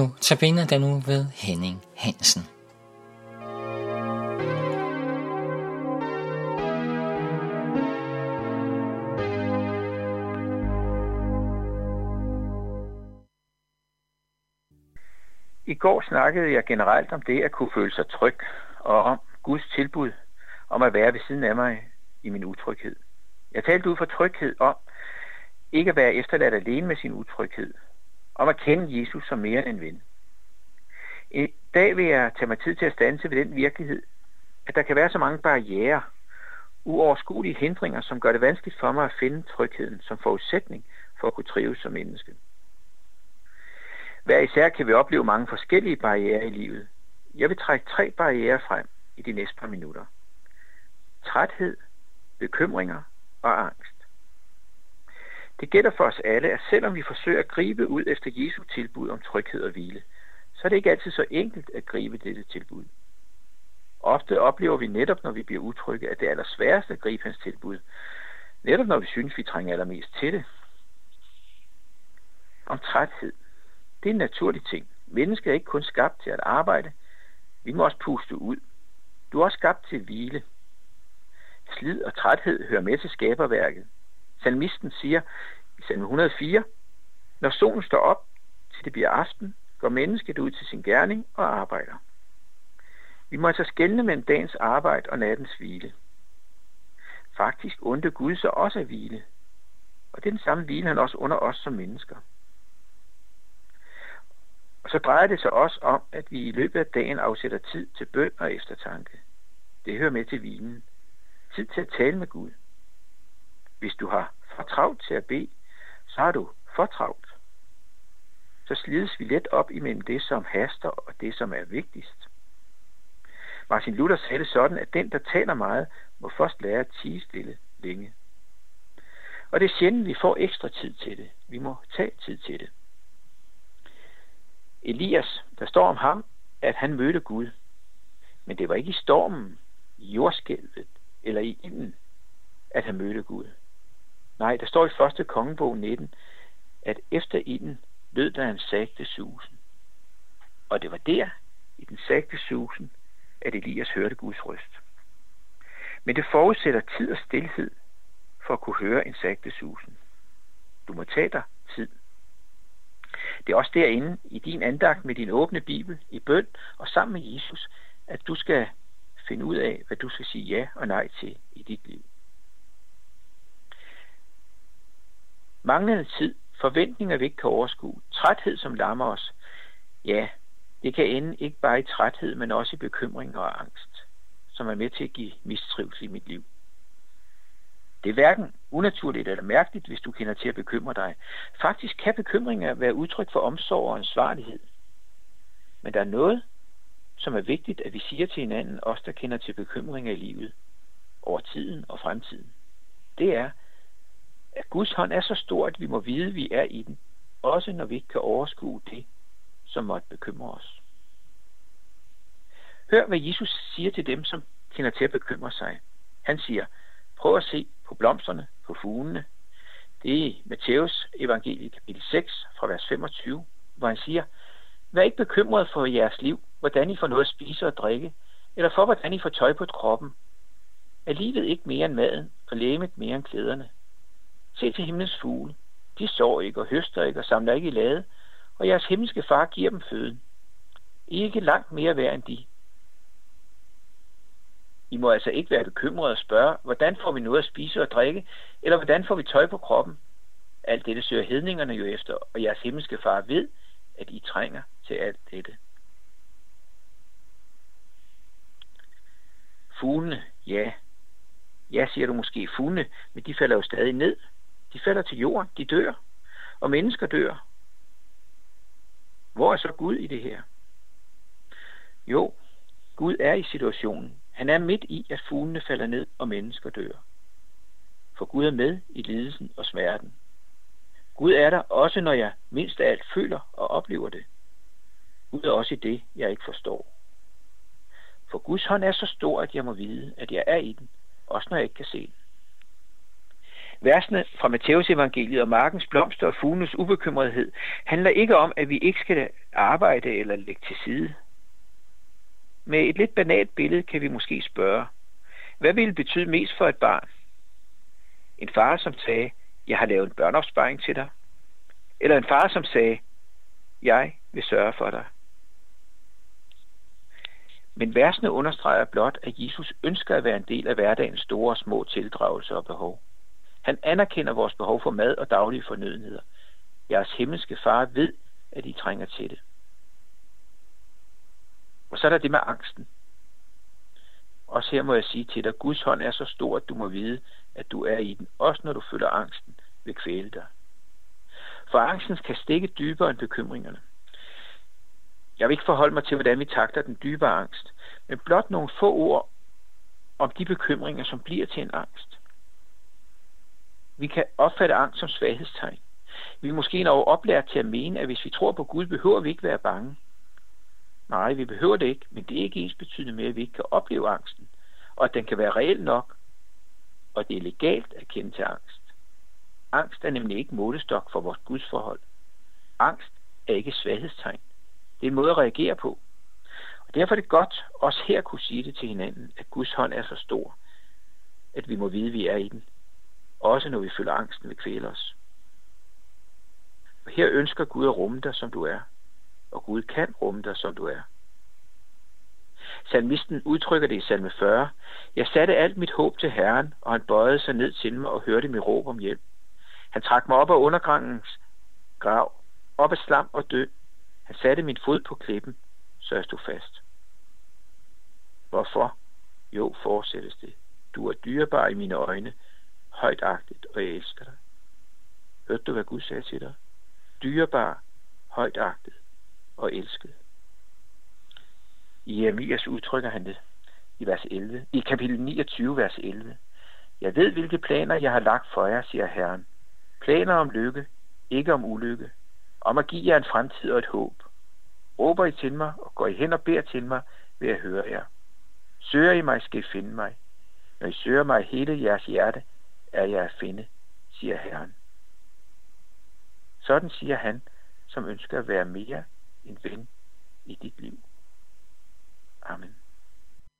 Nu tabiner den nu ved Henning Hansen. I går snakkede jeg generelt om det at kunne føle sig tryg, og om Guds tilbud om at være ved siden af mig i min utryghed. Jeg talte ud for tryghed om ikke at være efterladt alene med sin utryghed, om at kende Jesus som mere end en ven. I dag vil jeg tage mig tid til at stanse ved den virkelighed, at der kan være så mange barriere, uoverskuelige hindringer, som gør det vanskeligt for mig at finde trygheden som forudsætning for at kunne trives som menneske. Hver især kan vi opleve mange forskellige barriere i livet. Jeg vil trække tre barriere frem i de næste par minutter. Træthed, bekymringer og angst. Det gælder for os alle, at selvom vi forsøger at gribe ud efter Jesu tilbud om tryghed og hvile, så er det ikke altid så enkelt at gribe dette tilbud. Ofte oplever vi netop, når vi bliver utrygge, at det er allersværeste at gribe hans tilbud. Netop når vi synes, vi trænger allermest til det. Om træthed. Det er en naturlig ting. Mennesket er ikke kun skabt til at arbejde. Vi må også puste ud. Du er også skabt til hvile. Slid og træthed hører med til skaberværket. Salmisten siger i salme 104, Når solen står op, til det bliver aften, går mennesket ud til sin gerning og arbejder. Vi må altså skælne mellem dagens arbejde og nattens hvile. Faktisk undte Gud så også at hvile. Og det er den samme hvile, han også under os som mennesker. Og så drejer det sig også om, at vi i løbet af dagen afsætter tid til bøn og eftertanke. Det hører med til hvilen. Tid til at tale med Gud. Hvis du har for travlt til at bede, så har du for travlt. Så slides vi let op imellem det, som haster og det, som er vigtigst. Martin Luther sagde det sådan, at den, der taler meget, må først lære at tige stille længe. Og det er sjældent, vi får ekstra tid til det. Vi må tage tid til det. Elias, der står om ham, at han mødte Gud. Men det var ikke i stormen, i jordskælvet eller i ilden, at han mødte Gud. Nej, der står i første kongebog 19, at efter ilden lød der en sagte susen. Og det var der, i den sagte susen, at Elias hørte Guds røst. Men det forudsætter tid og stillhed for at kunne høre en sagte susen. Du må tage dig tid. Det er også derinde i din andagt med din åbne bibel, i bøn og sammen med Jesus, at du skal finde ud af, hvad du skal sige ja og nej til i dit liv. Manglende tid, forventninger vi ikke kan overskue, træthed som lammer os, ja, det kan ende ikke bare i træthed, men også i bekymring og angst, som er med til at give mistrivsel i mit liv. Det er hverken unaturligt eller mærkeligt, hvis du kender til at bekymre dig. Faktisk kan bekymringer være udtryk for omsorg og ansvarlighed. Men der er noget, som er vigtigt, at vi siger til hinanden, os der kender til bekymringer i livet, over tiden og fremtiden. Det er, at Guds hånd er så stor, at vi må vide, at vi er i den, også når vi ikke kan overskue det, som måtte bekymre os. Hør, hvad Jesus siger til dem, som kender til at bekymre sig. Han siger, prøv at se på blomsterne, på fuglene. Det er Matthæus evangeliet kapitel 6 fra vers 25, hvor han siger, Vær ikke bekymret for jeres liv, hvordan I får noget at spise og drikke, eller for hvordan I får tøj på kroppen. Er livet ikke mere end maden, og lægemet mere end klæderne? Se til himlens fugle. De sår ikke og høster ikke og samler ikke i lade, og jeres himmelske far giver dem føden. I er ikke langt mere værd end de. I må altså ikke være bekymrede og spørge, hvordan får vi noget at spise og drikke, eller hvordan får vi tøj på kroppen? Alt dette søger hedningerne jo efter, og jeres himmelske far ved, at I trænger til alt dette. Fuglene, ja. Ja, siger du måske fuglene, men de falder jo stadig ned. De falder til jorden, de dør. Og mennesker dør. Hvor er så Gud i det her? Jo, Gud er i situationen. Han er midt i, at fuglene falder ned, og mennesker dør. For Gud er med i lidelsen og smerten. Gud er der også, når jeg mindst af alt føler og oplever det. Gud er også i det, jeg ikke forstår. For Guds hånd er så stor, at jeg må vide, at jeg er i den, også når jeg ikke kan se den. Versene fra Matteus evangeliet og Markens blomster og fuglenes ubekymrethed handler ikke om, at vi ikke skal arbejde eller lægge til side. Med et lidt banalt billede kan vi måske spørge, hvad ville betyde mest for et barn? En far, som sagde, jeg har lavet en børneopsparing til dig. Eller en far, som sagde, jeg vil sørge for dig. Men versene understreger blot, at Jesus ønsker at være en del af hverdagens store og små tildragelser og behov. Han anerkender vores behov for mad og daglige fornødenheder. Jeres himmelske far ved, at I trænger til det. Og så er der det med angsten. Også her må jeg sige til dig, Guds hånd er så stor, at du må vide, at du er i den, også når du føler angsten vil kvæle dig. For angsten kan stikke dybere end bekymringerne. Jeg vil ikke forholde mig til, hvordan vi takter den dybere angst, men blot nogle få ord om de bekymringer, som bliver til en angst. Vi kan opfatte angst som svaghedstegn. Vi er måske endnu oplært til at mene, at hvis vi tror på Gud, behøver vi ikke være bange. Nej, vi behøver det ikke, men det er ikke ens betydende med, at vi ikke kan opleve angsten, og at den kan være reel nok, og det er legalt at kende til angst. Angst er nemlig ikke målestok for vores gudsforhold. Angst er ikke svaghedstegn. Det er en måde at reagere på. Og derfor er det godt også her kunne sige det til hinanden, at Guds hånd er så stor, at vi må vide, at vi er i den. Også når vi føler angsten vil kvæle os. Her ønsker Gud at rumme dig, som du er. Og Gud kan rumme dig, som du er. Salmisten udtrykker det i salme 40. Jeg satte alt mit håb til Herren, og han bøjede sig ned til mig og hørte mit råb om hjælp. Han trak mig op af undergrangens grav, op af slam og død. Han satte min fod på klippen, så jeg stod fast. Hvorfor? Jo, fortsættes det. Du er dyrebar i mine øjne, højtagtigt, og jeg elsker dig. Hørte du, hvad Gud sagde til dig? Dyrebar, højtagtet og elsket. I Jeremias udtrykker han det i vers 11. I kapitel 29, vers 11. Jeg ved, hvilke planer jeg har lagt for jer, siger Herren. Planer om lykke, ikke om ulykke. Om at give jer en fremtid og et håb. Råber I til mig, og går I hen og beder til mig, vil jeg høre jer. Søger I mig, skal I finde mig. Når I søger mig hele jeres hjerte, er jeg at finde, siger Herren. Sådan siger han, som ønsker at være mere en ven i dit liv. Amen.